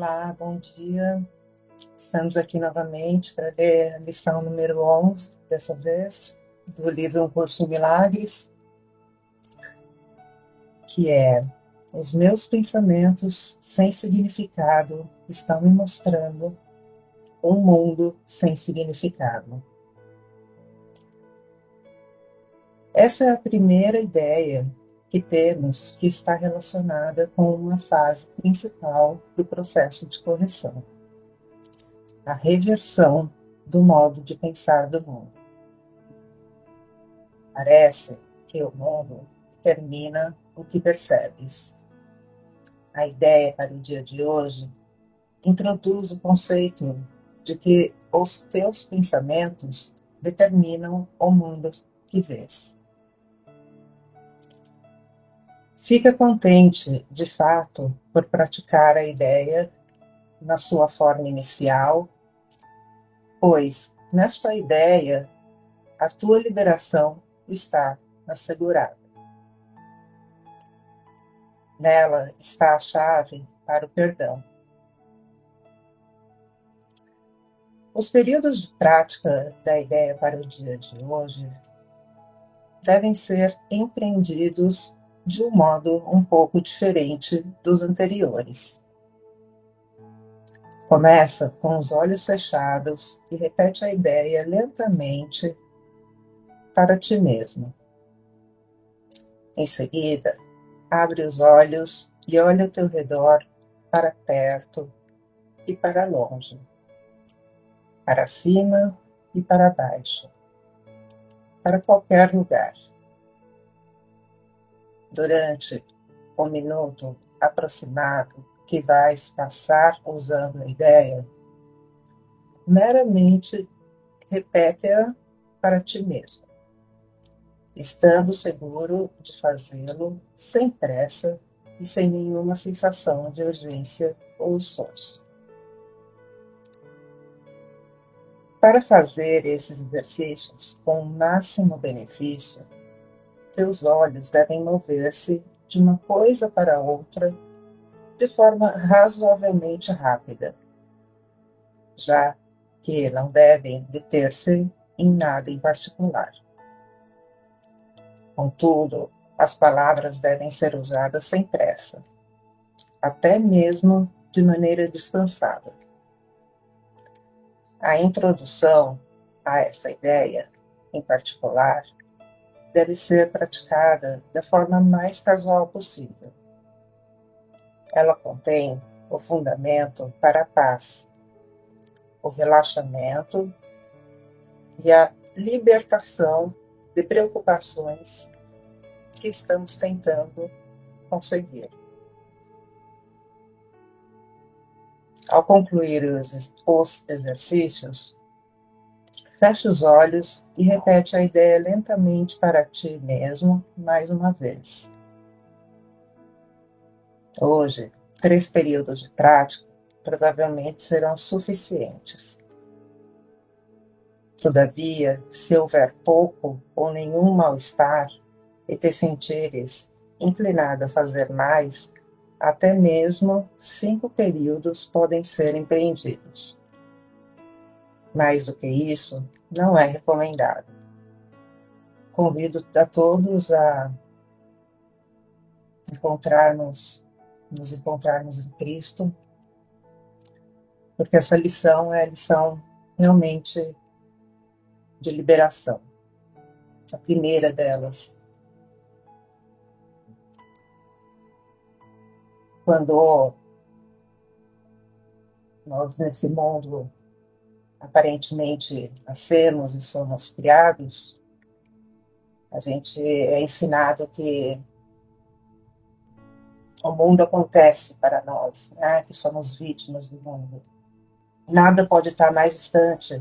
Olá, bom dia. Estamos aqui novamente para ler a lição número 11, dessa vez, do livro Um Curso em Milagres, que é Os meus pensamentos sem significado estão me mostrando um mundo sem significado. Essa é a primeira ideia que temos que está relacionada com uma fase principal do processo de correção, a reversão do modo de pensar do mundo. Parece que o mundo determina o que percebes. A ideia para o dia de hoje introduz o conceito de que os teus pensamentos determinam o mundo que vês. Fica contente, de fato, por praticar a ideia na sua forma inicial, pois nesta ideia a tua liberação está assegurada. Nela está a chave para o perdão. Os períodos de prática da ideia para o dia de hoje devem ser empreendidos de um modo um pouco diferente dos anteriores. Começa com os olhos fechados e repete a ideia lentamente para ti mesmo. Em seguida, abre os olhos e olha ao teu redor para perto e para longe, para cima e para baixo, para qualquer lugar durante o minuto aproximado que vais passar usando a ideia, meramente repete-a para ti mesmo, estando seguro de fazê-lo sem pressa e sem nenhuma sensação de urgência ou esforço. Para fazer esses exercícios com o máximo benefício, teus olhos devem mover-se de uma coisa para outra de forma razoavelmente rápida, já que não devem deter-se em nada em particular. Contudo, as palavras devem ser usadas sem pressa, até mesmo de maneira descansada. A introdução a essa ideia, em particular, deve ser praticada da forma mais casual possível. Ela contém o fundamento para a paz, o relaxamento e a libertação de preocupações que estamos tentando conseguir. Ao concluir os, os exercícios, Feche os olhos e repete a ideia lentamente para ti mesmo mais uma vez. Hoje, três períodos de prática provavelmente serão suficientes. Todavia, se houver pouco ou nenhum mal-estar e te sentires inclinado a fazer mais, até mesmo cinco períodos podem ser empreendidos. Mais do que isso, não é recomendado. Convido a todos a encontrarmos, nos encontrarmos em Cristo, porque essa lição é a lição realmente de liberação. A primeira delas. Quando nós nesse mundo aparentemente nascemos e somos criados, a gente é ensinado que o mundo acontece para nós, né? que somos vítimas do mundo. Nada pode estar mais distante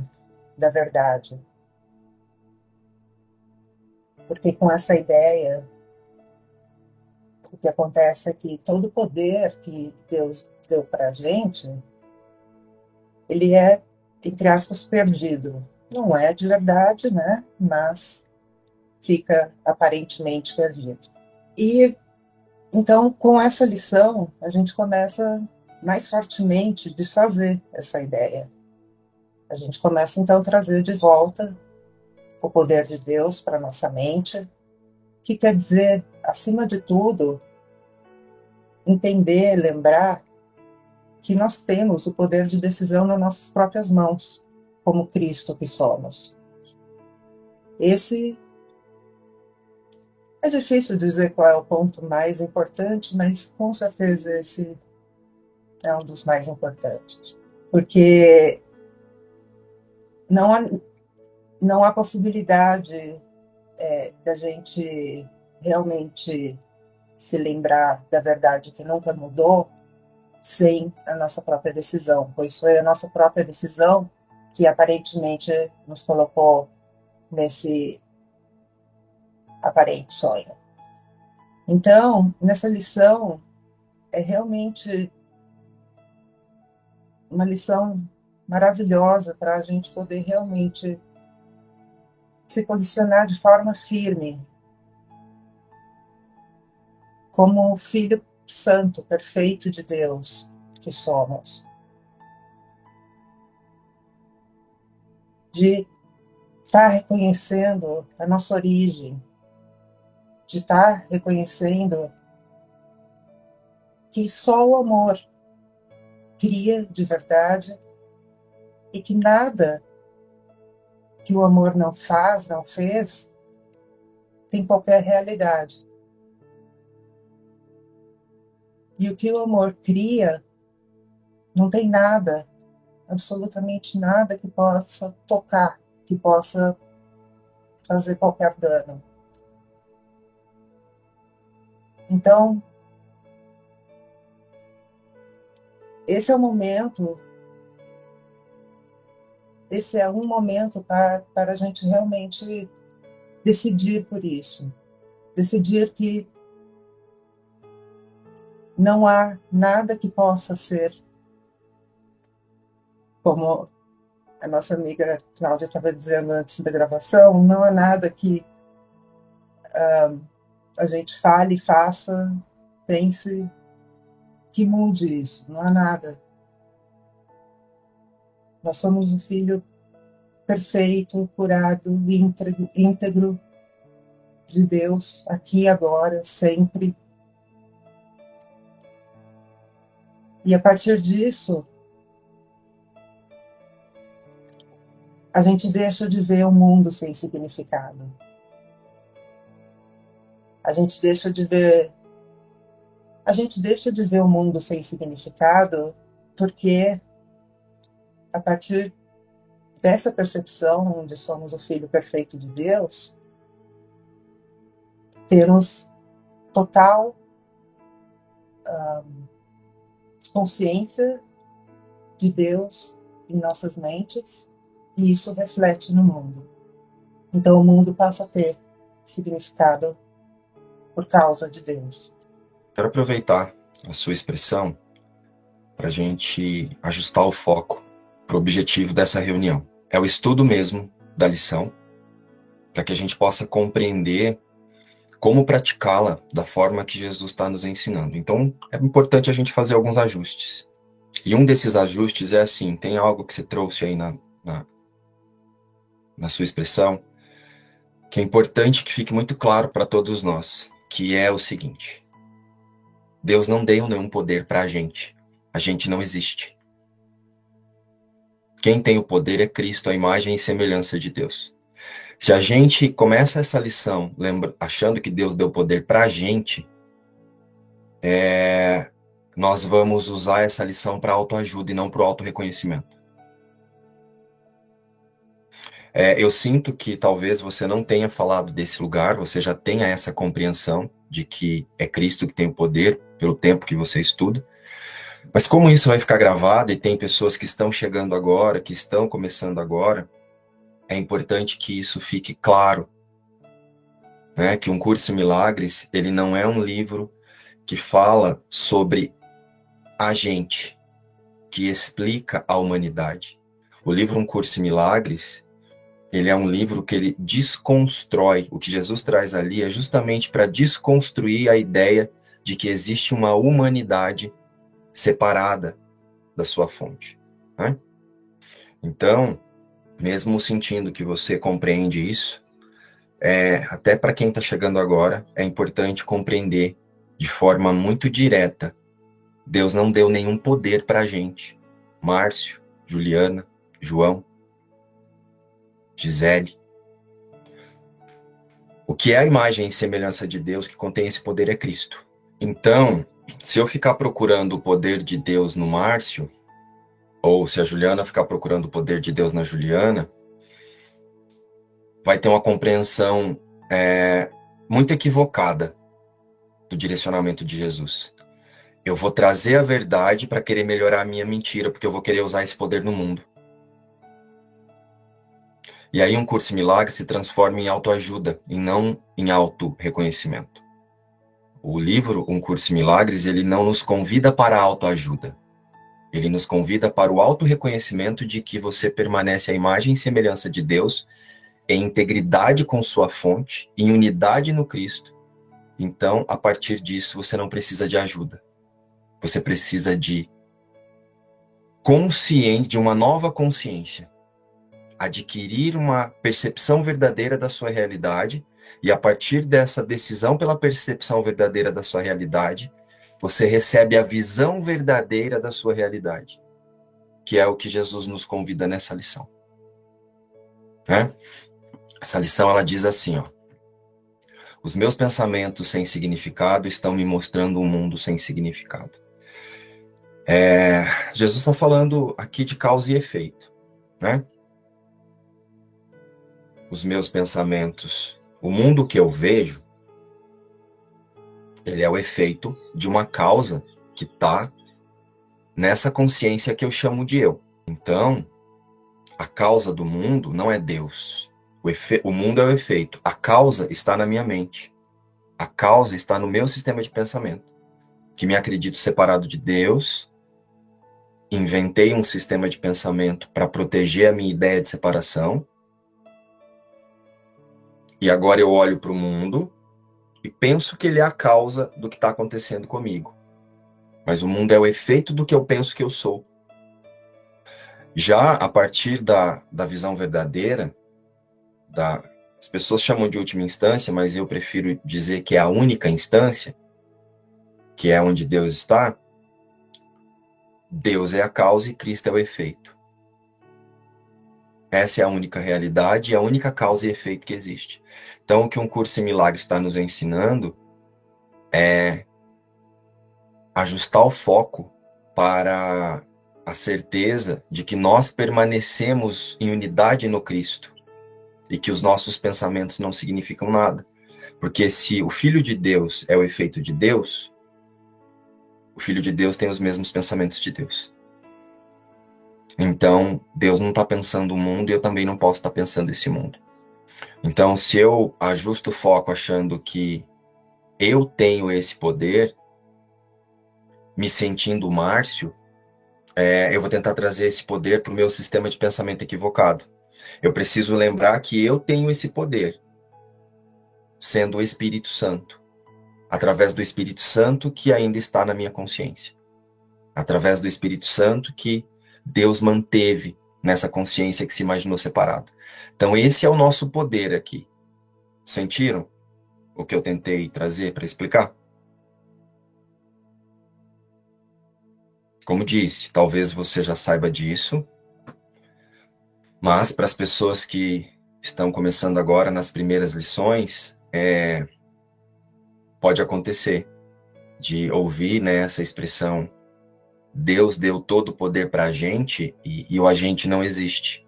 da verdade. Porque com essa ideia, o que acontece é que todo o poder que Deus deu para a gente, ele é entre aspas, perdido. Não é de verdade, né? Mas fica aparentemente perdido. E então, com essa lição, a gente começa mais fortemente desfazer essa ideia. A gente começa então a trazer de volta o poder de Deus para nossa mente, que quer dizer, acima de tudo, entender, lembrar que nós temos o poder de decisão nas nossas próprias mãos, como Cristo que somos. Esse é difícil dizer qual é o ponto mais importante, mas com certeza esse é um dos mais importantes. Porque não há, não há possibilidade é, da gente realmente se lembrar da verdade que nunca mudou sem a nossa própria decisão, pois foi a nossa própria decisão que aparentemente nos colocou nesse aparente sonho. Então, nessa lição, é realmente uma lição maravilhosa para a gente poder realmente se posicionar de forma firme como filho santo, perfeito de Deus que somos. De estar reconhecendo a nossa origem, de estar reconhecendo que só o amor cria de verdade e que nada que o amor não faz, não fez, tem qualquer realidade. E o que o amor cria, não tem nada, absolutamente nada que possa tocar, que possa fazer qualquer dano. Então, esse é o momento, esse é um momento para, para a gente realmente decidir por isso. Decidir que não há nada que possa ser como a nossa amiga Cláudia estava dizendo antes da gravação, não há nada que uh, a gente fale, faça, pense que mude isso. Não há nada. Nós somos o filho perfeito, curado, íntegro, íntegro de Deus, aqui, agora, sempre. E a partir disso, a gente deixa de ver o mundo sem significado. A gente deixa de ver a gente deixa de ver o mundo sem significado porque a partir dessa percepção de somos o filho perfeito de Deus, temos total um, consciência de Deus em nossas mentes e isso reflete no mundo. Então o mundo passa a ter significado por causa de Deus. Quero aproveitar a sua expressão para a gente ajustar o foco para o objetivo dessa reunião. É o estudo mesmo da lição, para que a gente possa compreender como praticá-la da forma que Jesus está nos ensinando. Então, é importante a gente fazer alguns ajustes. E um desses ajustes é assim: tem algo que você trouxe aí na, na, na sua expressão, que é importante que fique muito claro para todos nós, que é o seguinte: Deus não deu nenhum poder para a gente. A gente não existe. Quem tem o poder é Cristo, a imagem e semelhança de Deus. Se a gente começa essa lição lembra, achando que Deus deu poder para a gente, é, nós vamos usar essa lição para autoajuda e não para o auto-reconhecimento. É, eu sinto que talvez você não tenha falado desse lugar, você já tenha essa compreensão, de que é Cristo que tem o poder pelo tempo que você estuda. Mas como isso vai ficar gravado e tem pessoas que estão chegando agora, que estão começando agora, é importante que isso fique claro, né? Que um curso Milagres ele não é um livro que fala sobre a gente, que explica a humanidade. O livro Um Curso em Milagres ele é um livro que ele desconstrói. O que Jesus traz ali é justamente para desconstruir a ideia de que existe uma humanidade separada da sua fonte. Né? Então, mesmo sentindo que você compreende isso, é, até para quem está chegando agora, é importante compreender de forma muito direta. Deus não deu nenhum poder para a gente. Márcio, Juliana, João, Gisele. O que é a imagem e semelhança de Deus que contém esse poder é Cristo. Então, se eu ficar procurando o poder de Deus no Márcio, ou se a Juliana ficar procurando o poder de Deus na Juliana, vai ter uma compreensão é, muito equivocada do direcionamento de Jesus. Eu vou trazer a verdade para querer melhorar a minha mentira, porque eu vou querer usar esse poder no mundo. E aí um curso milagre se transforma em autoajuda e não em auto-reconhecimento. O livro Um Curso Milagres, ele não nos convida para autoajuda. Ele nos convida para o auto-reconhecimento de que você permanece à imagem e semelhança de Deus em integridade com sua fonte, em unidade no Cristo. Então, a partir disso, você não precisa de ajuda. Você precisa de consciência, de uma nova consciência. Adquirir uma percepção verdadeira da sua realidade e a partir dessa decisão pela percepção verdadeira da sua realidade, você recebe a visão verdadeira da sua realidade, que é o que Jesus nos convida nessa lição. Né? Essa lição ela diz assim, ó: Os meus pensamentos sem significado estão me mostrando um mundo sem significado. É, Jesus está falando aqui de causa e efeito, né? Os meus pensamentos, o mundo que eu vejo, ele é o efeito de uma causa que está nessa consciência que eu chamo de eu. Então, a causa do mundo não é Deus, o, efe... o mundo é o efeito. A causa está na minha mente. A causa está no meu sistema de pensamento. Que me acredito separado de Deus. Inventei um sistema de pensamento para proteger a minha ideia de separação. E agora eu olho para o mundo e penso que ele é a causa do que está acontecendo comigo. Mas o mundo é o efeito do que eu penso que eu sou. Já a partir da, da visão verdadeira, da as pessoas chamam de última instância, mas eu prefiro dizer que é a única instância, que é onde Deus está. Deus é a causa e Cristo é o efeito. Essa é a única realidade, a única causa e efeito que existe. Então, o que um curso em milagre está nos ensinando é ajustar o foco para a certeza de que nós permanecemos em unidade no Cristo e que os nossos pensamentos não significam nada. Porque se o Filho de Deus é o efeito de Deus, o Filho de Deus tem os mesmos pensamentos de Deus. Então, Deus não está pensando o mundo e eu também não posso estar tá pensando esse mundo. Então, se eu ajusto o foco achando que eu tenho esse poder, me sentindo Márcio, é, eu vou tentar trazer esse poder para o meu sistema de pensamento equivocado. Eu preciso lembrar que eu tenho esse poder, sendo o Espírito Santo, através do Espírito Santo que ainda está na minha consciência, através do Espírito Santo que Deus manteve nessa consciência que se imaginou separado. Então, esse é o nosso poder aqui. Sentiram o que eu tentei trazer para explicar? Como disse, talvez você já saiba disso, mas para as pessoas que estão começando agora nas primeiras lições, é, pode acontecer de ouvir né, essa expressão Deus deu todo o poder para a gente e, e, o agente não existe.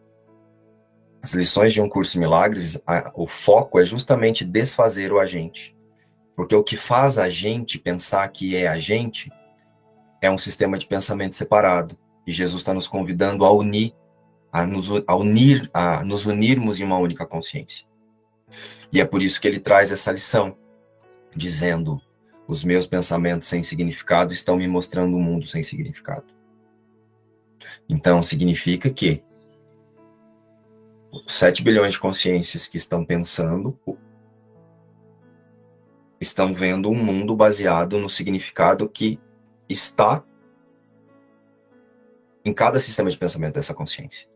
As lições de um curso de milagres, a, o foco é justamente desfazer o agente. Porque o que faz a gente pensar que é a gente é um sistema de pensamento separado. E Jesus está nos convidando a unir a nos, a unir, a nos unirmos em uma única consciência. E é por isso que ele traz essa lição, dizendo: os meus pensamentos sem significado estão me mostrando um mundo sem significado. Então, significa que os 7 bilhões de consciências que estão pensando estão vendo um mundo baseado no significado que está em cada sistema de pensamento dessa consciência.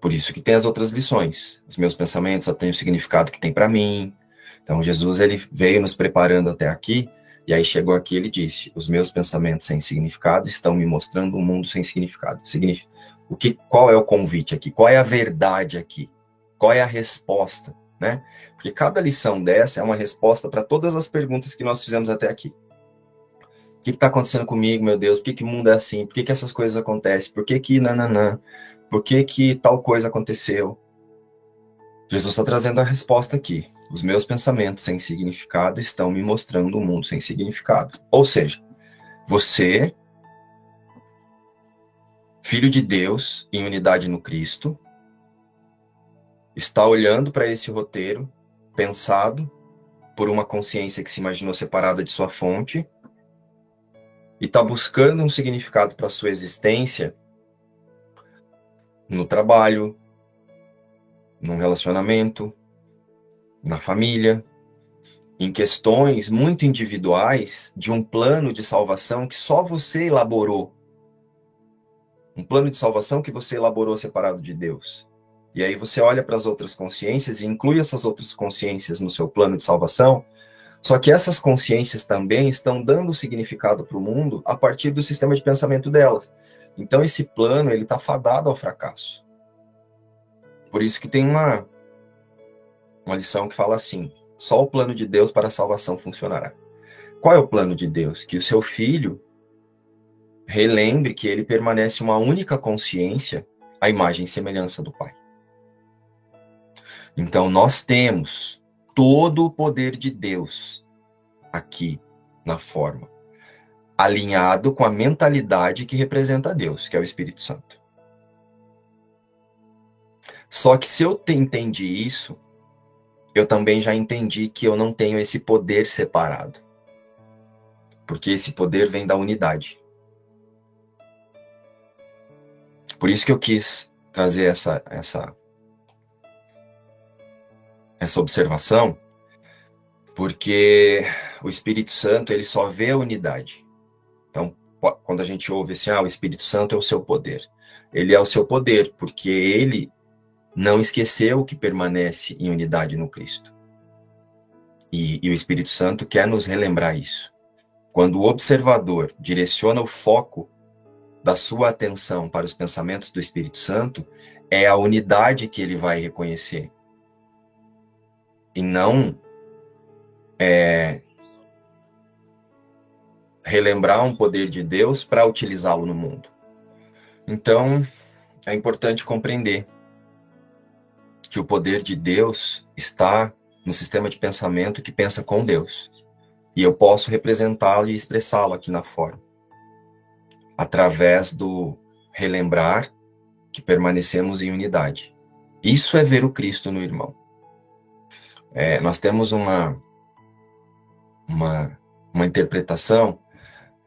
Por isso que tem as outras lições. Os meus pensamentos só têm o significado que tem para mim. Então Jesus ele veio nos preparando até aqui e aí chegou aqui ele disse: "Os meus pensamentos sem significado estão me mostrando um mundo sem significado". Significa o que qual é o convite aqui? Qual é a verdade aqui? Qual é a resposta, né? Porque cada lição dessa é uma resposta para todas as perguntas que nós fizemos até aqui. O que está acontecendo comigo, meu Deus? Por que, que o mundo é assim? Por que, que essas coisas acontecem? Por que que nananã? Por que que tal coisa aconteceu? Jesus está trazendo a resposta aqui. Os meus pensamentos sem significado estão me mostrando um mundo sem significado. Ou seja, você, filho de Deus, em unidade no Cristo, está olhando para esse roteiro, pensado por uma consciência que se imaginou separada de sua fonte, e está buscando um significado para sua existência no trabalho, num relacionamento, na família, em questões muito individuais de um plano de salvação que só você elaborou. Um plano de salvação que você elaborou separado de Deus. E aí você olha para as outras consciências e inclui essas outras consciências no seu plano de salvação. Só que essas consciências também estão dando significado para o mundo a partir do sistema de pensamento delas. Então esse plano ele está fadado ao fracasso. Por isso que tem uma uma lição que fala assim: só o plano de Deus para a salvação funcionará. Qual é o plano de Deus? Que o seu filho relembre que ele permanece uma única consciência, a imagem e semelhança do Pai. Então nós temos todo o poder de Deus aqui na forma, alinhado com a mentalidade que representa Deus, que é o Espírito Santo. Só que se eu entendi isso, eu também já entendi que eu não tenho esse poder separado. Porque esse poder vem da unidade. Por isso que eu quis trazer essa essa essa observação, porque o Espírito Santo ele só vê a unidade. Então, quando a gente ouve assim, ah, o Espírito Santo é o seu poder. Ele é o seu poder, porque ele não esqueceu que permanece em unidade no Cristo. E, e, o Espírito Santo quer nos relembrar isso. Quando o observador direciona o foco da sua atenção para os pensamentos do Espírito Santo, é a unidade que ele vai reconhecer. E não é, relembrar um poder de Deus para utilizá-lo no mundo. Então, é importante compreender que o poder de Deus está no sistema de pensamento que pensa com Deus. E eu posso representá-lo e expressá-lo aqui na forma. Através do relembrar que permanecemos em unidade. Isso é ver o Cristo no irmão. É, nós temos uma, uma, uma interpretação,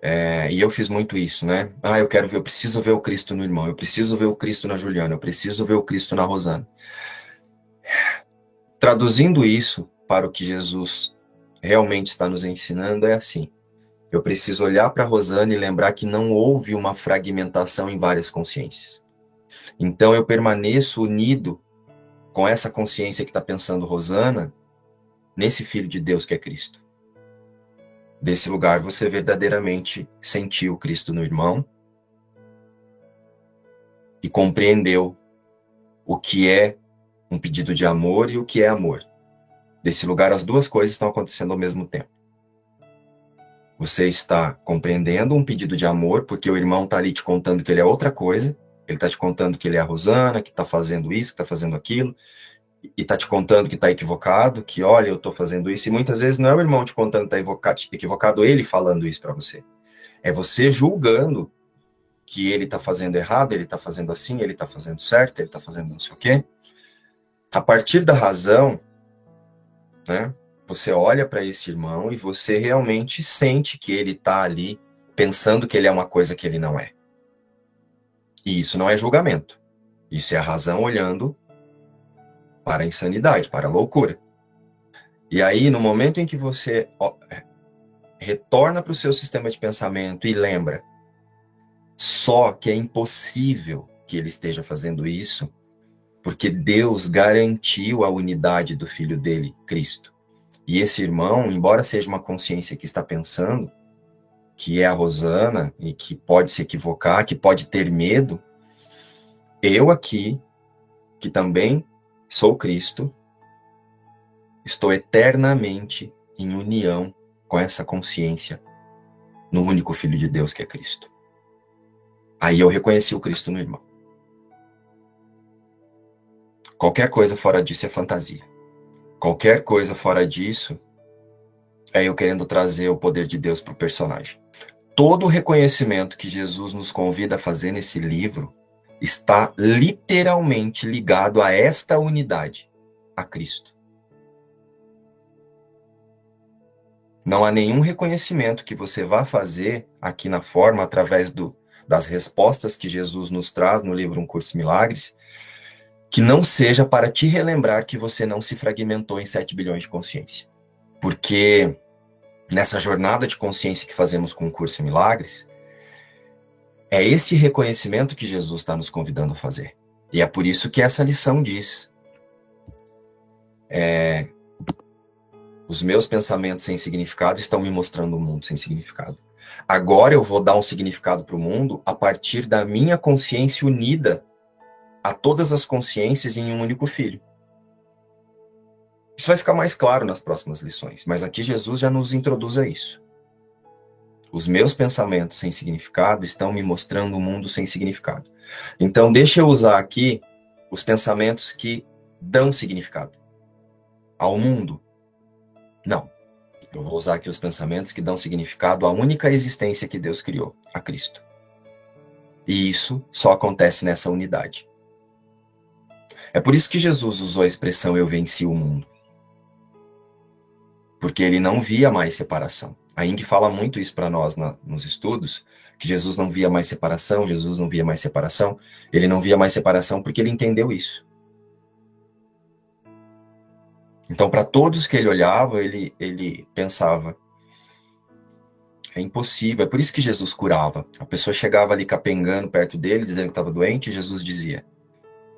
é, e eu fiz muito isso, né? Ah, eu quero ver, eu preciso ver o Cristo no irmão, eu preciso ver o Cristo na Juliana, eu preciso ver o Cristo na Rosana. Traduzindo isso para o que Jesus realmente está nos ensinando, é assim. Eu preciso olhar para Rosana e lembrar que não houve uma fragmentação em várias consciências. Então eu permaneço unido com essa consciência que está pensando Rosana, nesse Filho de Deus que é Cristo. Desse lugar você verdadeiramente sentiu Cristo no irmão e compreendeu o que é um pedido de amor e o que é amor. Desse lugar, as duas coisas estão acontecendo ao mesmo tempo. Você está compreendendo um pedido de amor, porque o irmão está ali te contando que ele é outra coisa, ele está te contando que ele é a Rosana, que está fazendo isso, que está fazendo aquilo, e está te contando que está equivocado, que olha, eu estou fazendo isso, e muitas vezes não é o irmão te contando que está equivocado, ele falando isso para você. É você julgando que ele está fazendo errado, ele está fazendo assim, ele está fazendo certo, ele está fazendo não sei o quê. A partir da razão, né, você olha para esse irmão e você realmente sente que ele está ali pensando que ele é uma coisa que ele não é. E isso não é julgamento. Isso é a razão olhando para a insanidade, para a loucura. E aí, no momento em que você retorna para o seu sistema de pensamento e lembra Só que é impossível que ele esteja fazendo isso, porque Deus garantiu a unidade do filho dele, Cristo. E esse irmão, embora seja uma consciência que está pensando, que é a Rosana, e que pode se equivocar, que pode ter medo, eu aqui, que também sou Cristo, estou eternamente em união com essa consciência no único Filho de Deus que é Cristo. Aí eu reconheci o Cristo no irmão. Qualquer coisa fora disso é fantasia. Qualquer coisa fora disso é eu querendo trazer o poder de Deus para o personagem. Todo o reconhecimento que Jesus nos convida a fazer nesse livro está literalmente ligado a esta unidade, a Cristo. Não há nenhum reconhecimento que você vá fazer aqui na forma, através do, das respostas que Jesus nos traz no livro Um Curso Milagres, que não seja para te relembrar que você não se fragmentou em 7 bilhões de consciência. Porque nessa jornada de consciência que fazemos com o Curso de Milagres, é esse reconhecimento que Jesus está nos convidando a fazer. E é por isso que essa lição diz: é, os meus pensamentos sem significado estão me mostrando um mundo sem significado. Agora eu vou dar um significado para o mundo a partir da minha consciência unida a todas as consciências em um único filho. Isso vai ficar mais claro nas próximas lições, mas aqui Jesus já nos introduz a isso. Os meus pensamentos sem significado estão me mostrando um mundo sem significado. Então, deixa eu usar aqui os pensamentos que dão significado ao mundo, não. Eu vou usar aqui os pensamentos que dão significado à única existência que Deus criou, a Cristo. E isso só acontece nessa unidade. É por isso que Jesus usou a expressão eu venci o mundo. Porque ele não via mais separação. A Ing fala muito isso para nós na, nos estudos, que Jesus não via mais separação, Jesus não via mais separação. Ele não via mais separação porque ele entendeu isso. Então, para todos que ele olhava, ele, ele pensava: é impossível. É por isso que Jesus curava. A pessoa chegava ali capengando perto dele, dizendo que estava doente, e Jesus dizia.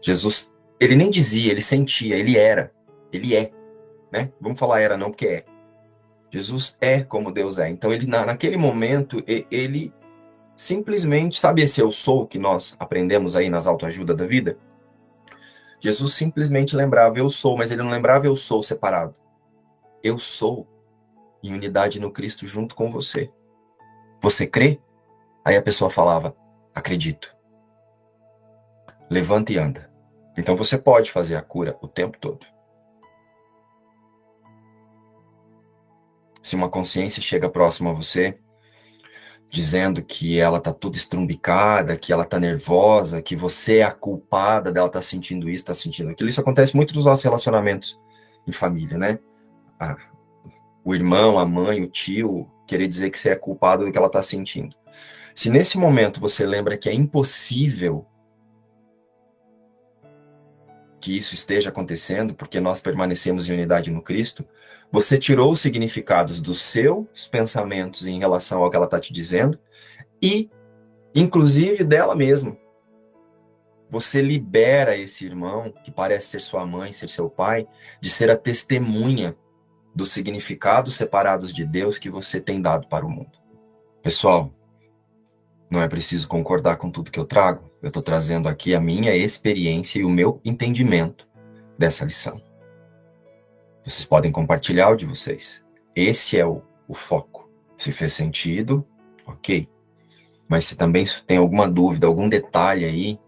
Jesus, ele nem dizia, ele sentia, ele era. Ele é. Né? Vamos falar era não, porque é. Jesus é como Deus é. Então, ele naquele momento, ele simplesmente, sabe esse eu sou que nós aprendemos aí nas autoajuda da vida? Jesus simplesmente lembrava eu sou, mas ele não lembrava eu sou separado. Eu sou em unidade no Cristo junto com você. Você crê? Aí a pessoa falava: acredito. Levanta e anda. Então você pode fazer a cura o tempo todo. Se uma consciência chega próxima a você, dizendo que ela tá toda estrumbicada, que ela tá nervosa, que você é a culpada dela tá sentindo isso, tá sentindo aquilo. Isso acontece muito nos nossos relacionamentos em família, né? O irmão, a mãe, o tio querer dizer que você é culpado do que ela tá sentindo. Se nesse momento você lembra que é impossível que isso esteja acontecendo, porque nós permanecemos em unidade no Cristo, você tirou os significados dos seus pensamentos em relação ao que ela está te dizendo e, inclusive, dela mesma. Você libera esse irmão, que parece ser sua mãe, ser seu pai, de ser a testemunha dos significados separados de Deus que você tem dado para o mundo. Pessoal, não é preciso concordar com tudo que eu trago. Eu estou trazendo aqui a minha experiência e o meu entendimento dessa lição. Vocês podem compartilhar o de vocês. Esse é o, o foco. Se fez sentido, ok. Mas se também tem alguma dúvida, algum detalhe aí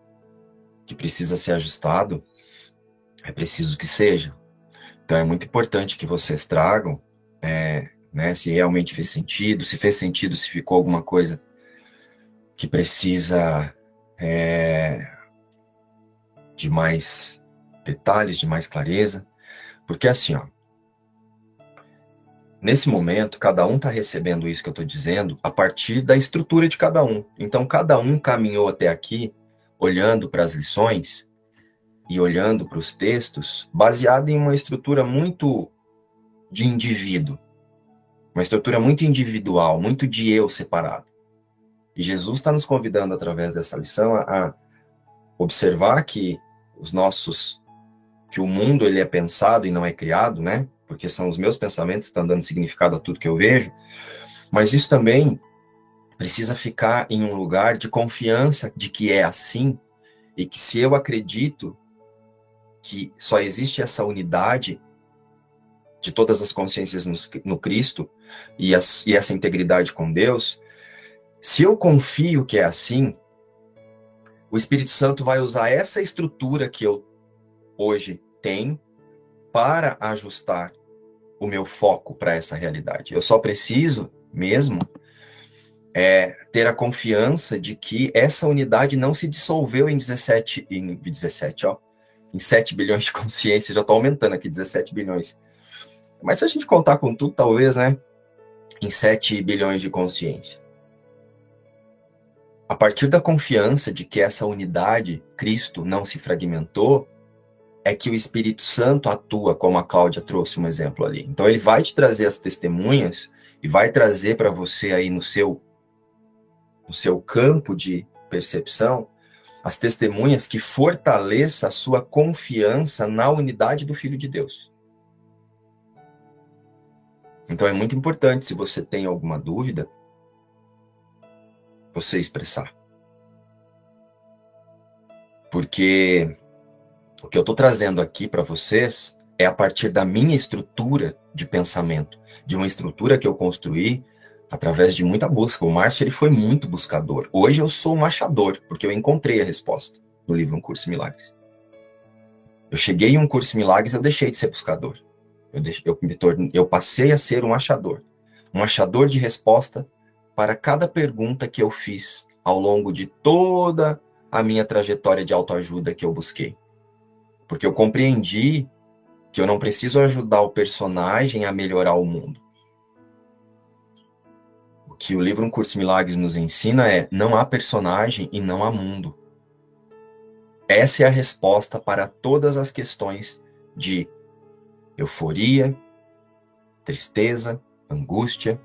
que precisa ser ajustado, é preciso que seja. Então é muito importante que vocês tragam, é, né, se realmente fez sentido, se fez sentido, se ficou alguma coisa que precisa é, de mais detalhes, de mais clareza. Porque assim, ó, nesse momento, cada um está recebendo isso que eu estou dizendo a partir da estrutura de cada um. Então, cada um caminhou até aqui, olhando para as lições e olhando para os textos, baseado em uma estrutura muito de indivíduo, uma estrutura muito individual, muito de eu separado. E Jesus está nos convidando através dessa lição a, a observar que os nossos que o mundo ele é pensado e não é criado, né? Porque são os meus pensamentos que estão dando significado a tudo que eu vejo. Mas isso também precisa ficar em um lugar de confiança de que é assim e que se eu acredito que só existe essa unidade de todas as consciências no, no Cristo e, as, e essa integridade com Deus, se eu confio que é assim, o Espírito Santo vai usar essa estrutura que eu hoje tenho para ajustar o meu foco para essa realidade. Eu só preciso mesmo é, ter a confiança de que essa unidade não se dissolveu em 17, em 17, ó, em 7 bilhões de consciências, já estou aumentando aqui 17 bilhões. Mas se a gente contar com tudo, talvez, né, em 7 bilhões de consciência. A partir da confiança de que essa unidade, Cristo, não se fragmentou, é que o Espírito Santo atua, como a Cláudia trouxe um exemplo ali. Então ele vai te trazer as testemunhas e vai trazer para você aí no seu no seu campo de percepção as testemunhas que fortaleça a sua confiança na unidade do Filho de Deus. Então é muito importante, se você tem alguma dúvida, você expressar. Porque o que eu estou trazendo aqui para vocês é a partir da minha estrutura de pensamento, de uma estrutura que eu construí através de muita busca. O Márcio ele foi muito buscador. Hoje eu sou um achador, porque eu encontrei a resposta no livro Um Curso de Milagres. Eu cheguei em um curso de milagres, eu deixei de ser buscador. Eu, deixei, eu, tornei, eu passei a ser um achador. Um achador de resposta para cada pergunta que eu fiz ao longo de toda a minha trajetória de autoajuda que eu busquei. Porque eu compreendi que eu não preciso ajudar o personagem a melhorar o mundo que o livro Um Curso Milagres nos ensina é: não há personagem e não há mundo. Essa é a resposta para todas as questões de euforia, tristeza, angústia.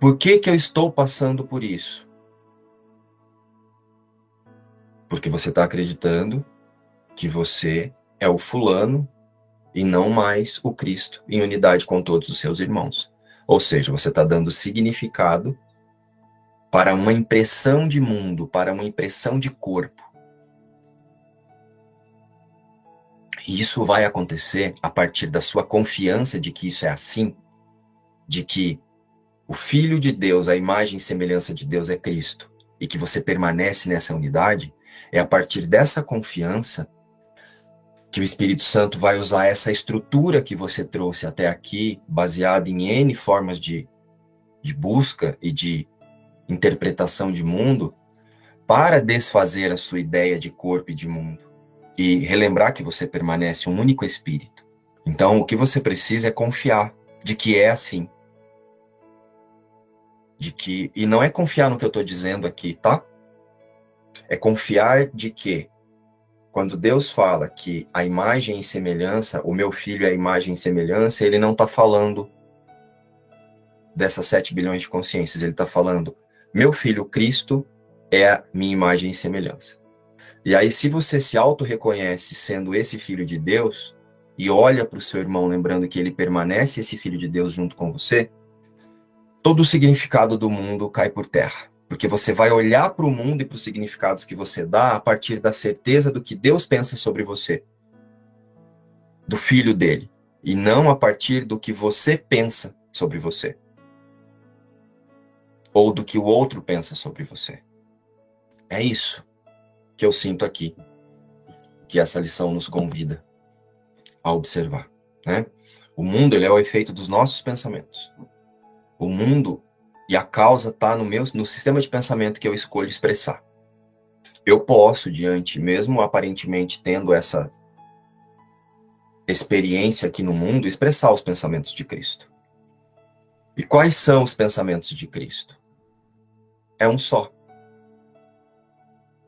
Por que, que eu estou passando por isso? Porque você está acreditando que você é o fulano e não mais o Cristo em unidade com todos os seus irmãos. Ou seja, você está dando significado para uma impressão de mundo, para uma impressão de corpo. E isso vai acontecer a partir da sua confiança de que isso é assim, de que o Filho de Deus, a imagem e semelhança de Deus é Cristo, e que você permanece nessa unidade, é a partir dessa confiança que o Espírito Santo vai usar essa estrutura que você trouxe até aqui, baseada em N formas de, de busca e de interpretação de mundo para desfazer a sua ideia de corpo e de mundo e relembrar que você permanece um único espírito. Então, o que você precisa é confiar de que é assim. De que e não é confiar no que eu estou dizendo aqui, tá? É confiar de que quando Deus fala que a imagem e semelhança, o meu filho é a imagem e semelhança, ele não está falando dessas 7 bilhões de consciências, ele está falando meu filho Cristo é a minha imagem e semelhança. E aí, se você se auto-reconhece sendo esse filho de Deus, e olha para o seu irmão lembrando que ele permanece esse filho de Deus junto com você, todo o significado do mundo cai por terra. Porque você vai olhar para o mundo e para os significados que você dá a partir da certeza do que Deus pensa sobre você, do filho dele, e não a partir do que você pensa sobre você ou do que o outro pensa sobre você. É isso que eu sinto aqui, que essa lição nos convida a observar, né? O mundo ele é o efeito dos nossos pensamentos. O mundo e a causa está no meu no sistema de pensamento que eu escolho expressar. Eu posso diante mesmo aparentemente tendo essa experiência aqui no mundo expressar os pensamentos de Cristo. E quais são os pensamentos de Cristo? é um só.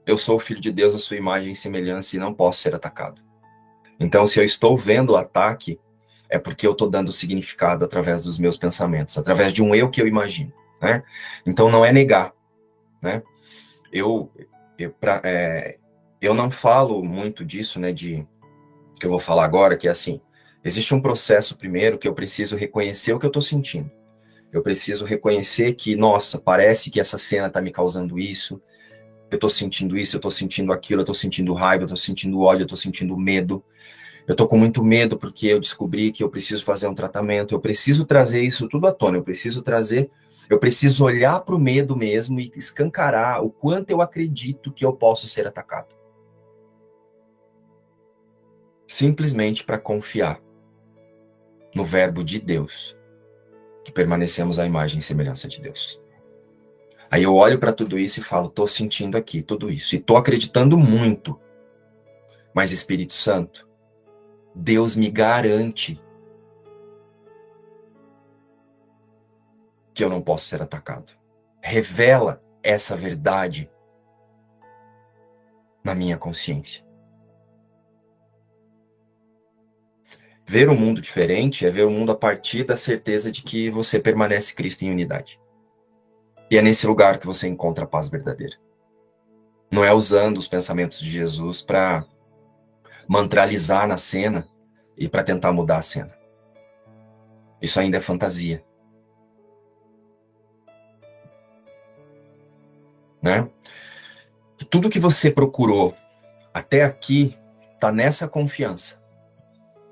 Eu sou o filho de Deus, a sua imagem e semelhança, e não posso ser atacado. Então, se eu estou vendo o ataque, é porque eu estou dando significado através dos meus pensamentos, através de um eu que eu imagino. Né? Então, não é negar. Né? Eu, eu, pra, é, eu não falo muito disso, né, de que eu vou falar agora, que é assim, existe um processo primeiro que eu preciso reconhecer o que eu estou sentindo. Eu preciso reconhecer que, nossa, parece que essa cena está me causando isso, eu estou sentindo isso, eu estou sentindo aquilo, eu estou sentindo raiva, eu estou sentindo ódio, eu estou sentindo medo. Eu estou com muito medo porque eu descobri que eu preciso fazer um tratamento, eu preciso trazer isso tudo à tona, eu preciso trazer, eu preciso olhar para o medo mesmo e escancarar o quanto eu acredito que eu posso ser atacado. Simplesmente para confiar no verbo de Deus, que permanecemos à imagem e semelhança de Deus. Aí eu olho para tudo isso e falo, tô sentindo aqui tudo isso e tô acreditando muito. Mas Espírito Santo, Deus me garante que eu não posso ser atacado. Revela essa verdade na minha consciência. Ver o um mundo diferente é ver o um mundo a partir da certeza de que você permanece Cristo em unidade. E é nesse lugar que você encontra a paz verdadeira. Não é usando os pensamentos de Jesus para mantralizar na cena e para tentar mudar a cena. Isso ainda é fantasia. Né? Tudo que você procurou até aqui está nessa confiança.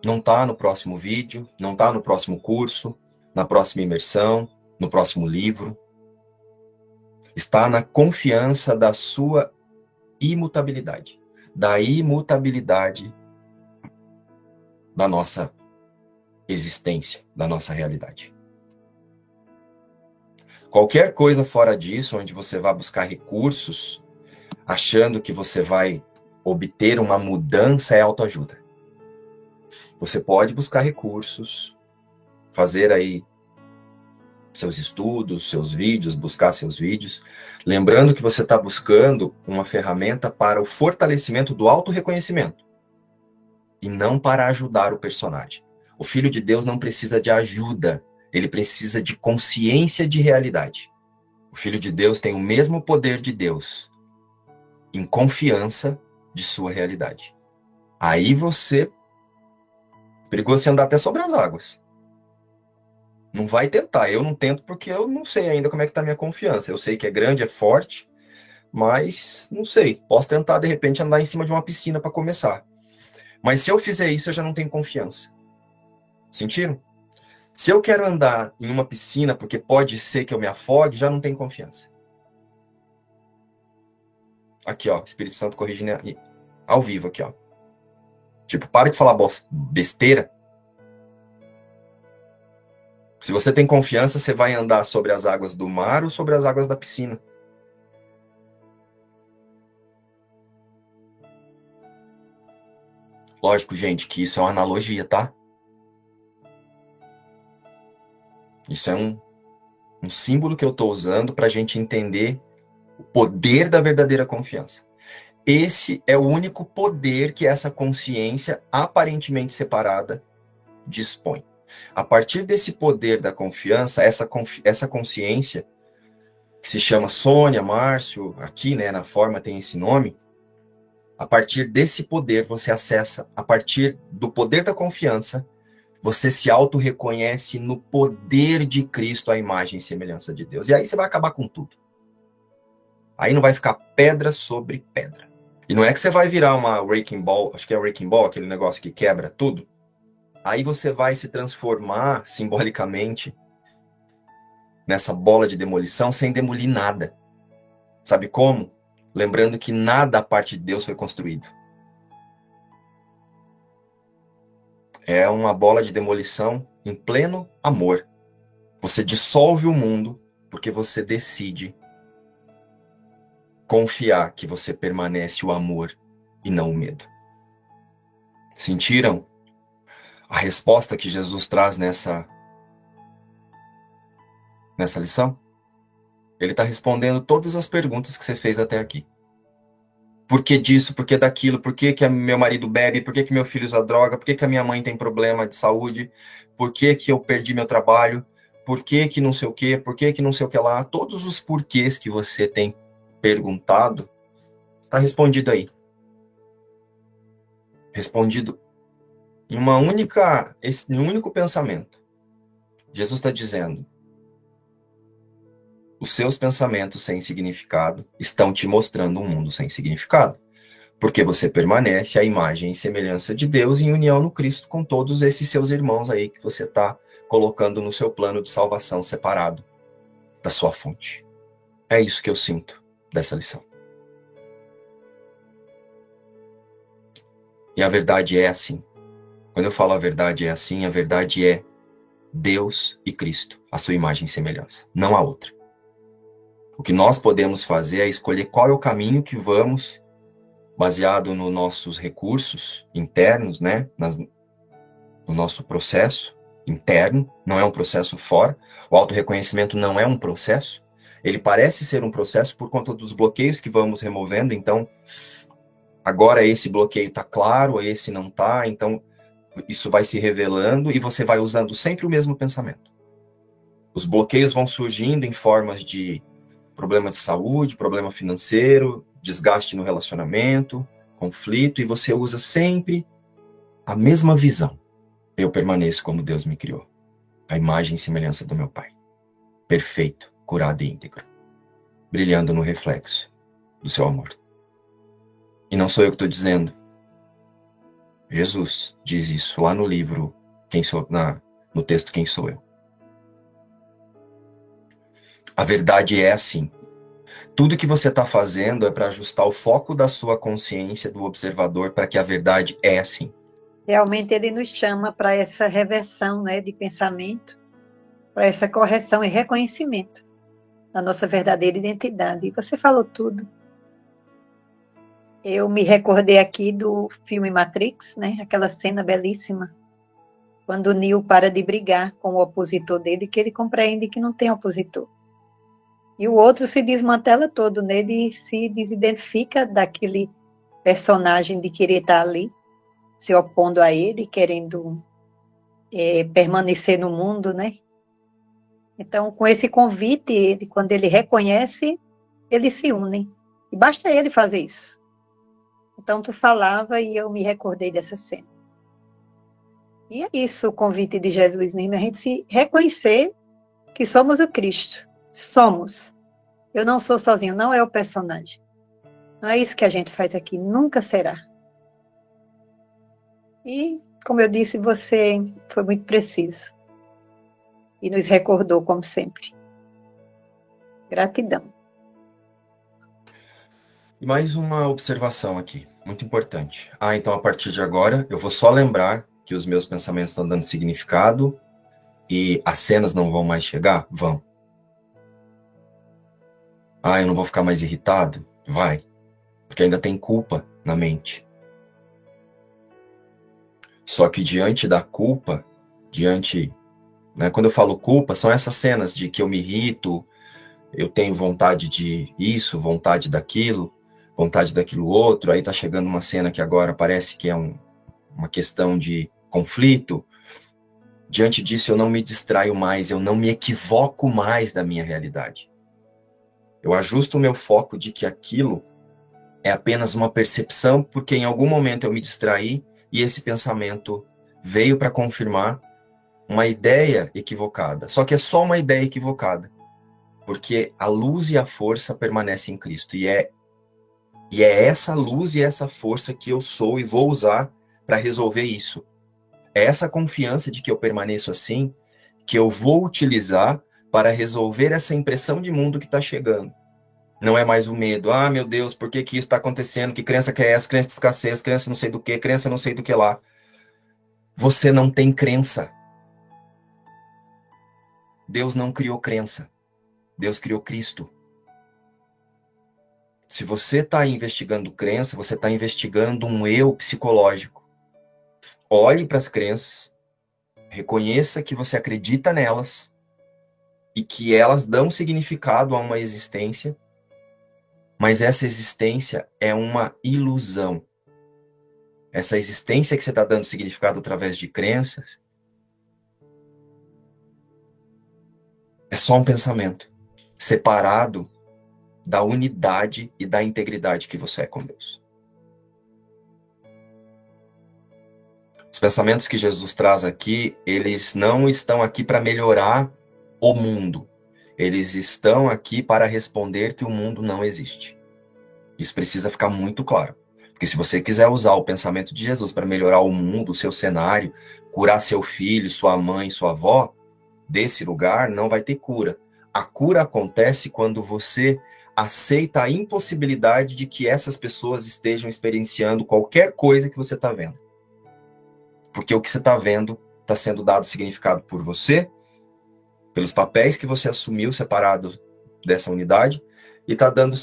Não está no próximo vídeo, não está no próximo curso, na próxima imersão, no próximo livro está na confiança da sua imutabilidade, da imutabilidade da nossa existência, da nossa realidade. Qualquer coisa fora disso, onde você vai buscar recursos, achando que você vai obter uma mudança, é autoajuda. Você pode buscar recursos, fazer aí seus estudos, seus vídeos, buscar seus vídeos. Lembrando que você está buscando uma ferramenta para o fortalecimento do auto-reconhecimento e não para ajudar o personagem. O Filho de Deus não precisa de ajuda, ele precisa de consciência de realidade. O Filho de Deus tem o mesmo poder de Deus, em confiança de sua realidade. Aí você. Perigoso você andar até sobre as águas. Não vai tentar. Eu não tento porque eu não sei ainda como é que tá a minha confiança. Eu sei que é grande, é forte, mas não sei. Posso tentar de repente andar em cima de uma piscina para começar. Mas se eu fizer isso, eu já não tenho confiança. Sentiram? Se eu quero andar em uma piscina porque pode ser que eu me afogue, já não tenho confiança. Aqui, ó, Espírito Santo corrigindo ao vivo aqui, ó. Tipo, para de falar besteira se você tem confiança, você vai andar sobre as águas do mar ou sobre as águas da piscina. Lógico, gente, que isso é uma analogia, tá? Isso é um, um símbolo que eu estou usando para a gente entender o poder da verdadeira confiança. Esse é o único poder que essa consciência aparentemente separada dispõe. A partir desse poder da confiança, essa, confi essa consciência, que se chama Sônia, Márcio, aqui, né, na forma tem esse nome, a partir desse poder você acessa, a partir do poder da confiança, você se auto-reconhece no poder de Cristo, a imagem e semelhança de Deus. E aí você vai acabar com tudo. Aí não vai ficar pedra sobre pedra. E não é que você vai virar uma Wrecking Ball, acho que é Wrecking Ball, aquele negócio que quebra tudo. Aí você vai se transformar simbolicamente nessa bola de demolição sem demolir nada. Sabe como? Lembrando que nada a parte de Deus foi construído. É uma bola de demolição em pleno amor. Você dissolve o mundo porque você decide confiar que você permanece o amor e não o medo. Sentiram a resposta que Jesus traz nessa nessa lição? Ele está respondendo todas as perguntas que você fez até aqui. Por que disso? Por que daquilo? Por que, que meu marido bebe? Por que, que meu filho usa droga? Por que, que a minha mãe tem problema de saúde? Por que, que eu perdi meu trabalho? Por que, que não sei o quê? Por que, que não sei o que lá? Todos os porquês que você tem perguntado, está respondido aí. Respondido em uma única, em um único pensamento. Jesus está dizendo: os seus pensamentos sem significado estão te mostrando um mundo sem significado. Porque você permanece à imagem e semelhança de Deus em união no Cristo com todos esses seus irmãos aí que você está colocando no seu plano de salvação separado da sua fonte. É isso que eu sinto dessa lição. E a verdade é assim. Quando eu falo a verdade é assim, a verdade é Deus e Cristo, a sua imagem e semelhança, não a outra. O que nós podemos fazer é escolher qual é o caminho que vamos, baseado nos nossos recursos internos, né, Nas, no nosso processo interno, não é um processo fora. O autorreconhecimento não é um processo. Ele parece ser um processo por conta dos bloqueios que vamos removendo. Então, agora esse bloqueio está claro, esse não está. Então, isso vai se revelando e você vai usando sempre o mesmo pensamento. Os bloqueios vão surgindo em formas de problema de saúde, problema financeiro, desgaste no relacionamento, conflito, e você usa sempre a mesma visão. Eu permaneço como Deus me criou, a imagem e semelhança do meu Pai. Perfeito, curado e íntegro, brilhando no reflexo do seu amor. E não sou eu que estou dizendo. Jesus diz isso lá no livro, quem sou, na, no texto Quem Sou Eu. A verdade é assim. Tudo que você está fazendo é para ajustar o foco da sua consciência do observador para que a verdade é assim. Realmente ele nos chama para essa reversão né, de pensamento, para essa correção e reconhecimento da nossa verdadeira identidade. E você falou tudo. Eu me recordei aqui do filme Matrix, né? Aquela cena belíssima, quando Neo para de brigar com o opositor dele, que ele compreende que não tem opositor e o outro se desmantela todo nele e se desidentifica daquele personagem de querer estar ali, se opondo a ele, querendo é, permanecer no mundo, né? Então, com esse convite, ele, quando ele reconhece, eles se unem. E basta ele fazer isso. Então, tu falava e eu me recordei dessa cena. E é isso o convite de Jesus mesmo, a gente se reconhecer que somos o Cristo somos. Eu não sou sozinho, não é o personagem. Não é isso que a gente faz aqui, nunca será. E, como eu disse, você foi muito preciso. E nos recordou, como sempre. Gratidão. Mais uma observação aqui, muito importante. Ah, então a partir de agora eu vou só lembrar que os meus pensamentos estão dando significado e as cenas não vão mais chegar? Vão. Ah, eu não vou ficar mais irritado? Vai. Porque ainda tem culpa na mente. Só que diante da culpa, diante. Né, quando eu falo culpa, são essas cenas de que eu me irrito, eu tenho vontade de isso, vontade daquilo, vontade daquilo outro. Aí tá chegando uma cena que agora parece que é um, uma questão de conflito. Diante disso, eu não me distraio mais, eu não me equivoco mais da minha realidade. Eu ajusto o meu foco de que aquilo é apenas uma percepção, porque em algum momento eu me distraí e esse pensamento veio para confirmar uma ideia equivocada. Só que é só uma ideia equivocada, porque a luz e a força permanecem em Cristo e é e é essa luz e essa força que eu sou e vou usar para resolver isso. É essa confiança de que eu permaneço assim que eu vou utilizar para resolver essa impressão de mundo que está chegando. Não é mais o medo. Ah, meu Deus, por que, que isso está acontecendo? Que crença que é essa? Crença de escassez, crença não sei do que, crença não sei do que lá. Você não tem crença. Deus não criou crença. Deus criou Cristo. Se você está investigando crença, você está investigando um eu psicológico. Olhe para as crenças, reconheça que você acredita nelas e que elas dão significado a uma existência, mas essa existência é uma ilusão. Essa existência que você está dando significado através de crenças é só um pensamento separado da unidade e da integridade que você é com Deus. Os pensamentos que Jesus traz aqui, eles não estão aqui para melhorar o mundo. Eles estão aqui para responder que o mundo não existe. Isso precisa ficar muito claro. Porque se você quiser usar o pensamento de Jesus para melhorar o mundo, o seu cenário, curar seu filho, sua mãe, sua avó, desse lugar não vai ter cura. A cura acontece quando você aceita a impossibilidade de que essas pessoas estejam experienciando qualquer coisa que você está vendo. Porque o que você está vendo está sendo dado significado por você, pelos papéis que você assumiu separado dessa unidade, e tá dando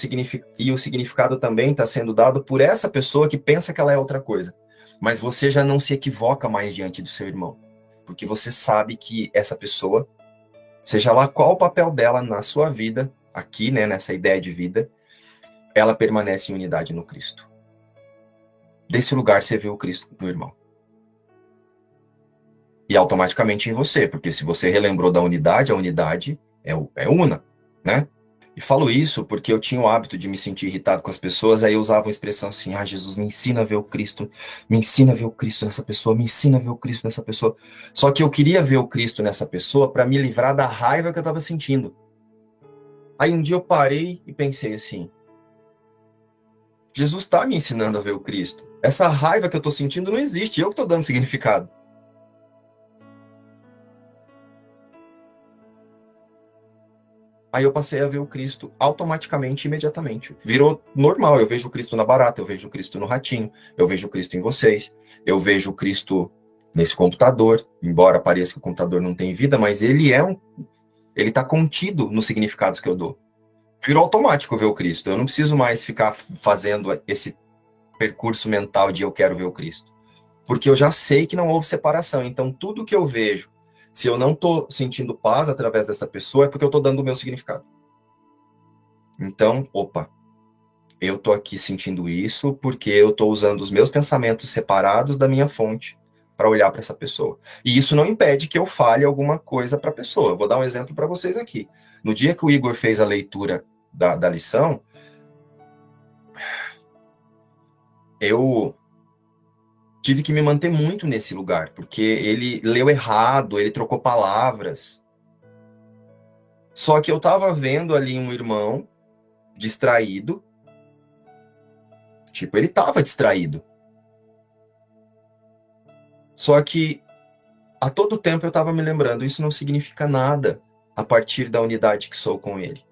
e o significado também está sendo dado por essa pessoa que pensa que ela é outra coisa. Mas você já não se equivoca mais diante do seu irmão, porque você sabe que essa pessoa, seja lá qual o papel dela na sua vida, aqui, né, nessa ideia de vida, ela permanece em unidade no Cristo. Desse lugar você vê o Cristo no irmão. E automaticamente em você, porque se você relembrou da unidade, a unidade é, é una, né? E falo isso porque eu tinha o hábito de me sentir irritado com as pessoas, aí eu usava uma expressão assim: ah, Jesus, me ensina a ver o Cristo, me ensina a ver o Cristo nessa pessoa, me ensina a ver o Cristo nessa pessoa. Só que eu queria ver o Cristo nessa pessoa para me livrar da raiva que eu estava sentindo. Aí um dia eu parei e pensei assim: Jesus está me ensinando a ver o Cristo. Essa raiva que eu estou sentindo não existe, eu que estou dando significado. Aí eu passei a ver o Cristo automaticamente, imediatamente. Virou normal. Eu vejo o Cristo na barata, eu vejo o Cristo no ratinho, eu vejo o Cristo em vocês, eu vejo o Cristo nesse computador, embora pareça que o computador não tem vida, mas ele é um. Ele está contido nos significados que eu dou. Virou automático ver o Cristo. Eu não preciso mais ficar fazendo esse percurso mental de eu quero ver o Cristo. Porque eu já sei que não houve separação. Então, tudo que eu vejo se eu não estou sentindo paz através dessa pessoa, é porque eu estou dando o meu significado. Então, opa, eu estou aqui sentindo isso porque eu estou usando os meus pensamentos separados da minha fonte para olhar para essa pessoa. E isso não impede que eu fale alguma coisa para a pessoa. Vou dar um exemplo para vocês aqui. No dia que o Igor fez a leitura da, da lição, eu tive que me manter muito nesse lugar, porque ele leu errado, ele trocou palavras. Só que eu estava vendo ali um irmão distraído. Tipo, ele estava distraído. Só que a todo tempo eu estava me lembrando, isso não significa nada a partir da unidade que sou com ele.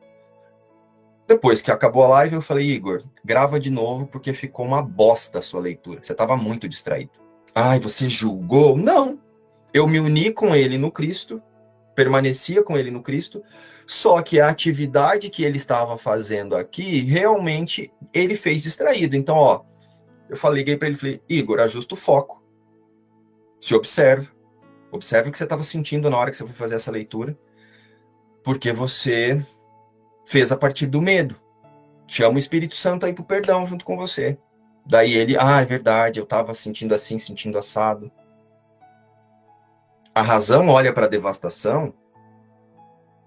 Depois que acabou a live, eu falei, Igor, grava de novo porque ficou uma bosta a sua leitura. Você estava muito distraído. Ai, você julgou? Não. Eu me uni com ele no Cristo, permanecia com ele no Cristo, só que a atividade que ele estava fazendo aqui, realmente ele fez distraído. Então, ó, eu falei para ele, falei, Igor, ajusta o foco. Se observa. Observe o que você estava sentindo na hora que você foi fazer essa leitura. Porque você fez a partir do medo. Chama o Espírito Santo aí pro perdão junto com você. Daí ele, ah, é verdade, eu estava sentindo assim, sentindo assado. A razão olha para a devastação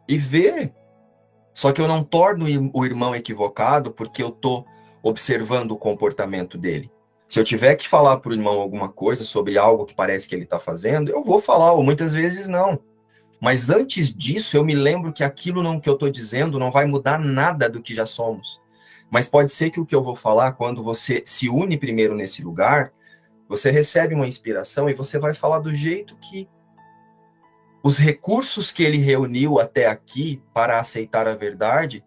e vê. Só que eu não torno o irmão equivocado porque eu tô observando o comportamento dele. Se eu tiver que falar para o irmão alguma coisa sobre algo que parece que ele está fazendo, eu vou falar, ou muitas vezes não. Mas antes disso, eu me lembro que aquilo não que eu estou dizendo não vai mudar nada do que já somos. Mas pode ser que o que eu vou falar, quando você se une primeiro nesse lugar, você recebe uma inspiração e você vai falar do jeito que os recursos que ele reuniu até aqui para aceitar a verdade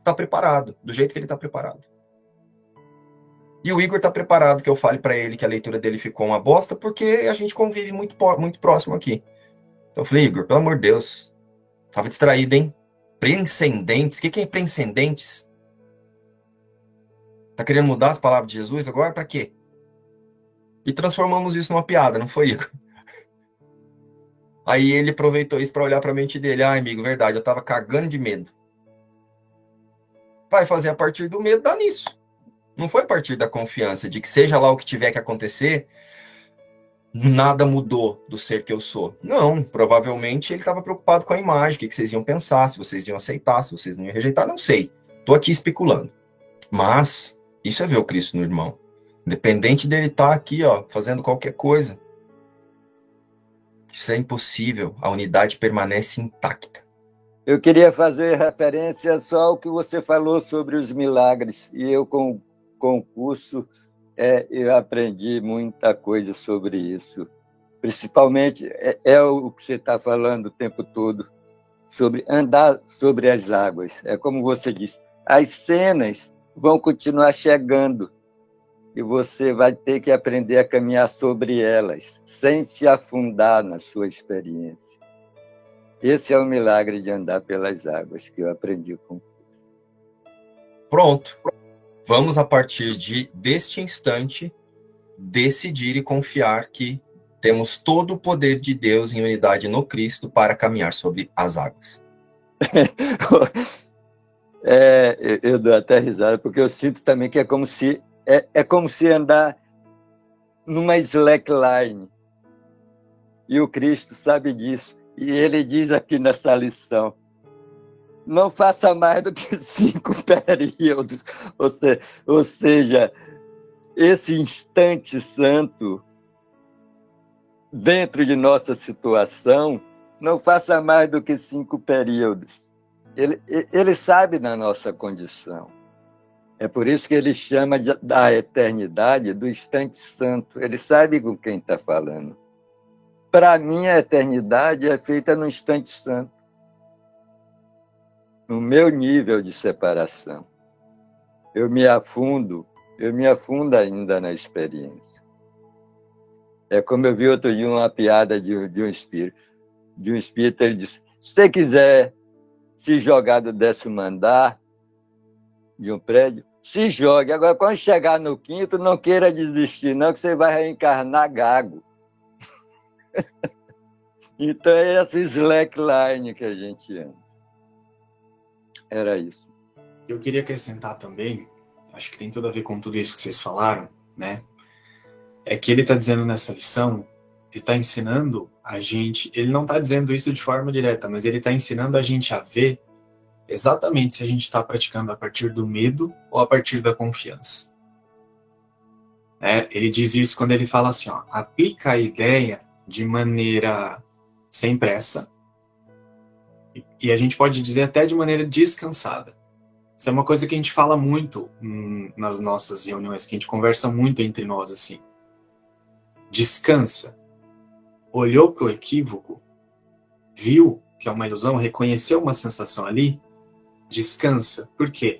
está preparado, do jeito que ele está preparado. E o Igor está preparado que eu fale para ele que a leitura dele ficou uma bosta, porque a gente convive muito, muito próximo aqui. Então eu falei, Igor, pelo amor de Deus, tava distraído, hein? Transcendentes, o que, que é transcendentes? Tá querendo mudar as palavras de Jesus agora? Para quê? E transformamos isso numa piada, não foi, Igor? Aí ele aproveitou isso para olhar para a mente dele. Ah, amigo, verdade, eu tava cagando de medo. Vai fazer a partir do medo, dá nisso. Não foi a partir da confiança de que seja lá o que tiver que acontecer, nada mudou do ser que eu sou. Não, provavelmente ele estava preocupado com a imagem, o que, vocês iam pensar, se vocês iam aceitar, se vocês não iam rejeitar, não sei. Tô aqui especulando. Mas isso é ver o Cristo no irmão. Independente dele estar tá aqui, ó, fazendo qualquer coisa. Isso é impossível. A unidade permanece intacta. Eu queria fazer referência só ao que você falou sobre os milagres. E eu, com, com o curso, é, eu aprendi muita coisa sobre isso. Principalmente é, é o que você está falando o tempo todo, sobre andar sobre as águas. É como você disse, as cenas vão continuar chegando e você vai ter que aprender a caminhar sobre elas, sem se afundar na sua experiência. Esse é o milagre de andar pelas águas que eu aprendi com. Pronto. Vamos a partir de deste instante decidir e confiar que temos todo o poder de Deus em unidade no Cristo para caminhar sobre as águas. é, eu dou até risada porque eu sinto também que é como se é, é como se andar numa slackline. E o Cristo sabe disso. E ele diz aqui nessa lição: não faça mais do que cinco períodos. Ou seja, ou seja, esse instante santo dentro de nossa situação, não faça mais do que cinco períodos. Ele, ele sabe da nossa condição. É por isso que ele chama de, da eternidade do instante santo. Ele sabe com quem está falando. Para mim, a eternidade é feita no instante santo, no meu nível de separação. Eu me afundo, eu me afundo ainda na experiência. É como eu vi outro dia uma piada de, de um espírito. De um espírito, ele disse: se você quiser se jogar do décimo andar, de um prédio, se jogue. Agora, quando chegar no quinto, não queira desistir, não, que você vai reencarnar gago. então é essa slackline que a gente ama. Era isso. Eu queria acrescentar também, acho que tem tudo a ver com tudo isso que vocês falaram, né? É que ele está dizendo nessa lição, ele está ensinando a gente, ele não está dizendo isso de forma direta, mas ele está ensinando a gente a ver exatamente se a gente está praticando a partir do medo ou a partir da confiança. É, ele diz isso quando ele fala assim: ó, aplica a ideia de maneira sem pressa, e a gente pode dizer até de maneira descansada. Isso é uma coisa que a gente fala muito hum, nas nossas reuniões, que a gente conversa muito entre nós assim. Descansa. Olhou para o equívoco, viu que é uma ilusão, reconheceu uma sensação ali, descansa. Por quê?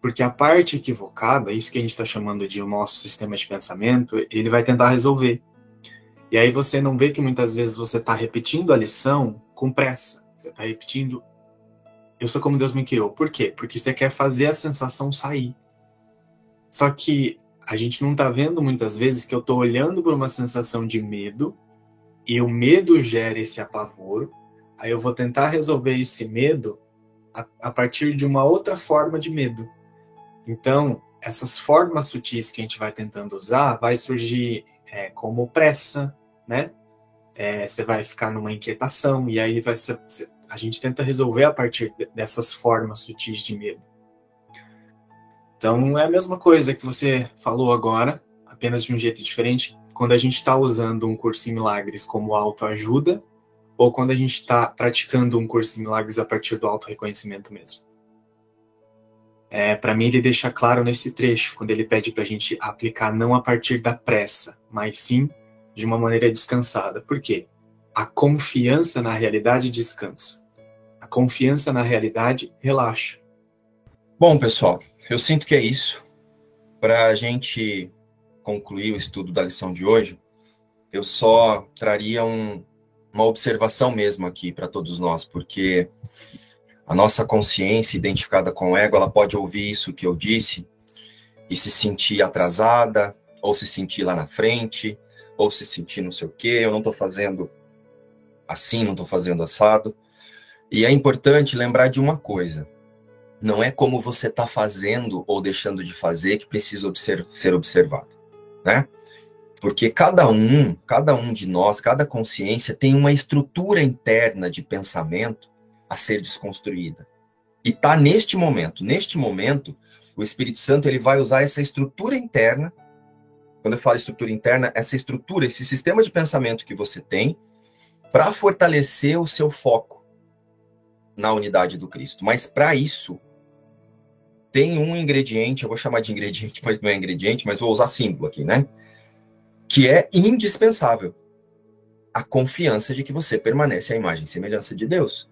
Porque a parte equivocada, isso que a gente está chamando de o nosso sistema de pensamento, ele vai tentar resolver. E aí você não vê que muitas vezes você está repetindo a lição com pressa. Você está repetindo, eu sou como Deus me criou. Por quê? Porque você quer fazer a sensação sair. Só que a gente não está vendo muitas vezes que eu estou olhando por uma sensação de medo e o medo gera esse apavoro. Aí eu vou tentar resolver esse medo a, a partir de uma outra forma de medo. Então, essas formas sutis que a gente vai tentando usar vai surgir é, como pressa, né? É, você vai ficar numa inquietação e aí vai ser, a gente tenta resolver a partir dessas formas sutis de medo. Então é a mesma coisa que você falou agora, apenas de um jeito diferente. Quando a gente está usando um curso em milagres como autoajuda, ou quando a gente está praticando um curso em milagres a partir do auto-reconhecimento mesmo. É, para mim, ele deixa claro nesse trecho, quando ele pede para a gente aplicar não a partir da pressa, mas sim de uma maneira descansada. Por quê? A confiança na realidade descansa. A confiança na realidade relaxa. Bom, pessoal, eu sinto que é isso. Para a gente concluir o estudo da lição de hoje, eu só traria um, uma observação mesmo aqui para todos nós, porque a nossa consciência identificada com o ego, ela pode ouvir isso que eu disse e se sentir atrasada, ou se sentir lá na frente, ou se sentir não sei o quê, eu não estou fazendo assim, não estou fazendo assado. E é importante lembrar de uma coisa: não é como você está fazendo ou deixando de fazer que precisa observ ser observado, né? Porque cada um, cada um de nós, cada consciência tem uma estrutura interna de pensamento a ser desconstruída. E tá neste momento, neste momento, o Espírito Santo ele vai usar essa estrutura interna. Quando eu falo estrutura interna, essa estrutura, esse sistema de pensamento que você tem, para fortalecer o seu foco na unidade do Cristo. Mas para isso, tem um ingrediente, eu vou chamar de ingrediente, mas não é ingrediente, mas vou usar símbolo aqui, né? Que é indispensável. A confiança de que você permanece à imagem e semelhança de Deus.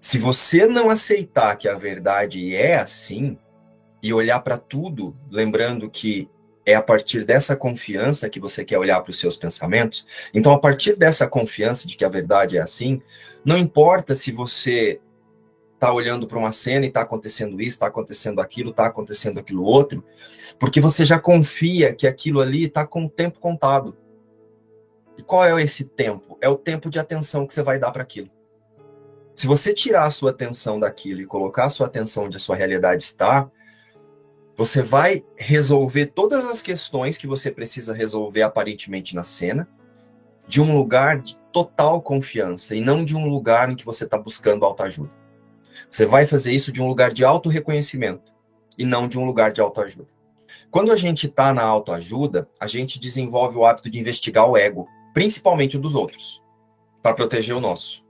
Se você não aceitar que a verdade é assim, e olhar para tudo, lembrando que é a partir dessa confiança que você quer olhar para os seus pensamentos. Então, a partir dessa confiança de que a verdade é assim, não importa se você está olhando para uma cena e está acontecendo isso, está acontecendo aquilo, está acontecendo aquilo outro, porque você já confia que aquilo ali está com o tempo contado. E qual é esse tempo? É o tempo de atenção que você vai dar para aquilo. Se você tirar a sua atenção daquilo e colocar a sua atenção onde a sua realidade está, você vai resolver todas as questões que você precisa resolver aparentemente na cena, de um lugar de total confiança e não de um lugar em que você está buscando autoajuda. Você vai fazer isso de um lugar de auto-reconhecimento e não de um lugar de autoajuda. Quando a gente está na autoajuda, a gente desenvolve o hábito de investigar o ego, principalmente o dos outros, para proteger o nosso.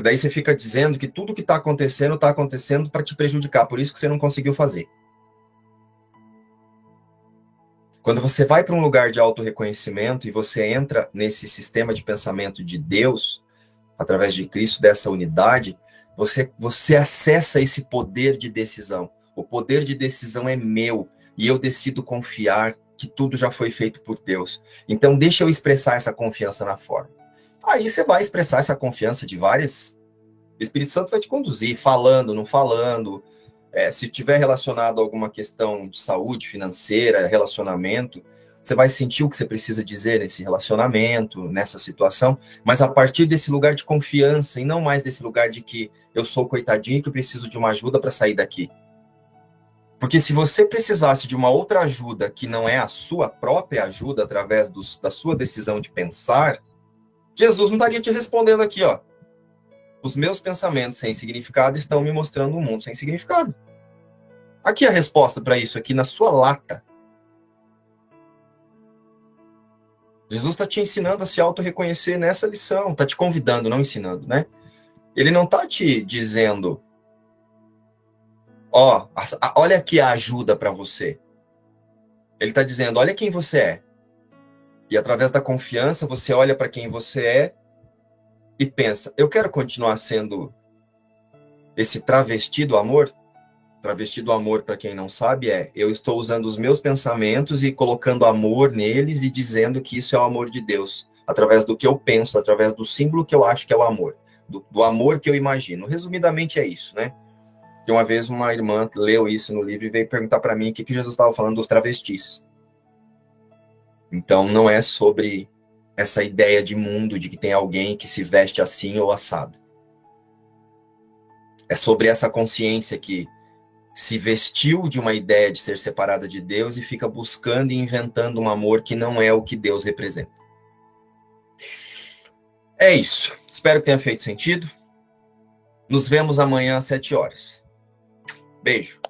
Daí você fica dizendo que tudo que está acontecendo está acontecendo para te prejudicar, por isso que você não conseguiu fazer. Quando você vai para um lugar de auto-reconhecimento e você entra nesse sistema de pensamento de Deus, através de Cristo, dessa unidade, você, você acessa esse poder de decisão. O poder de decisão é meu e eu decido confiar que tudo já foi feito por Deus. Então, deixa eu expressar essa confiança na forma. Aí você vai expressar essa confiança de várias. O Espírito Santo vai te conduzir, falando, não falando, é, se tiver relacionado a alguma questão de saúde financeira, relacionamento, você vai sentir o que você precisa dizer nesse relacionamento, nessa situação, mas a partir desse lugar de confiança e não mais desse lugar de que eu sou coitadinho e que preciso de uma ajuda para sair daqui. Porque se você precisasse de uma outra ajuda que não é a sua própria ajuda através da sua decisão de pensar, Jesus não estaria te respondendo aqui, ó. Os meus pensamentos sem significado estão me mostrando um mundo sem significado. Aqui a resposta para isso, aqui na sua lata. Jesus está te ensinando a se auto-reconhecer nessa lição, está te convidando, não ensinando, né? Ele não está te dizendo, ó, oh, olha aqui a ajuda para você. Ele está dizendo, olha quem você é. E através da confiança, você olha para quem você é e pensa: eu quero continuar sendo esse travesti do amor? Travesti do amor, para quem não sabe, é eu estou usando os meus pensamentos e colocando amor neles e dizendo que isso é o amor de Deus, através do que eu penso, através do símbolo que eu acho que é o amor, do, do amor que eu imagino. Resumidamente é isso, né? Que uma vez uma irmã leu isso no livro e veio perguntar para mim o que, que Jesus estava falando dos travestis. Então não é sobre essa ideia de mundo de que tem alguém que se veste assim ou assado. É sobre essa consciência que se vestiu de uma ideia de ser separada de Deus e fica buscando e inventando um amor que não é o que Deus representa. É isso. Espero que tenha feito sentido. Nos vemos amanhã às sete horas. Beijo.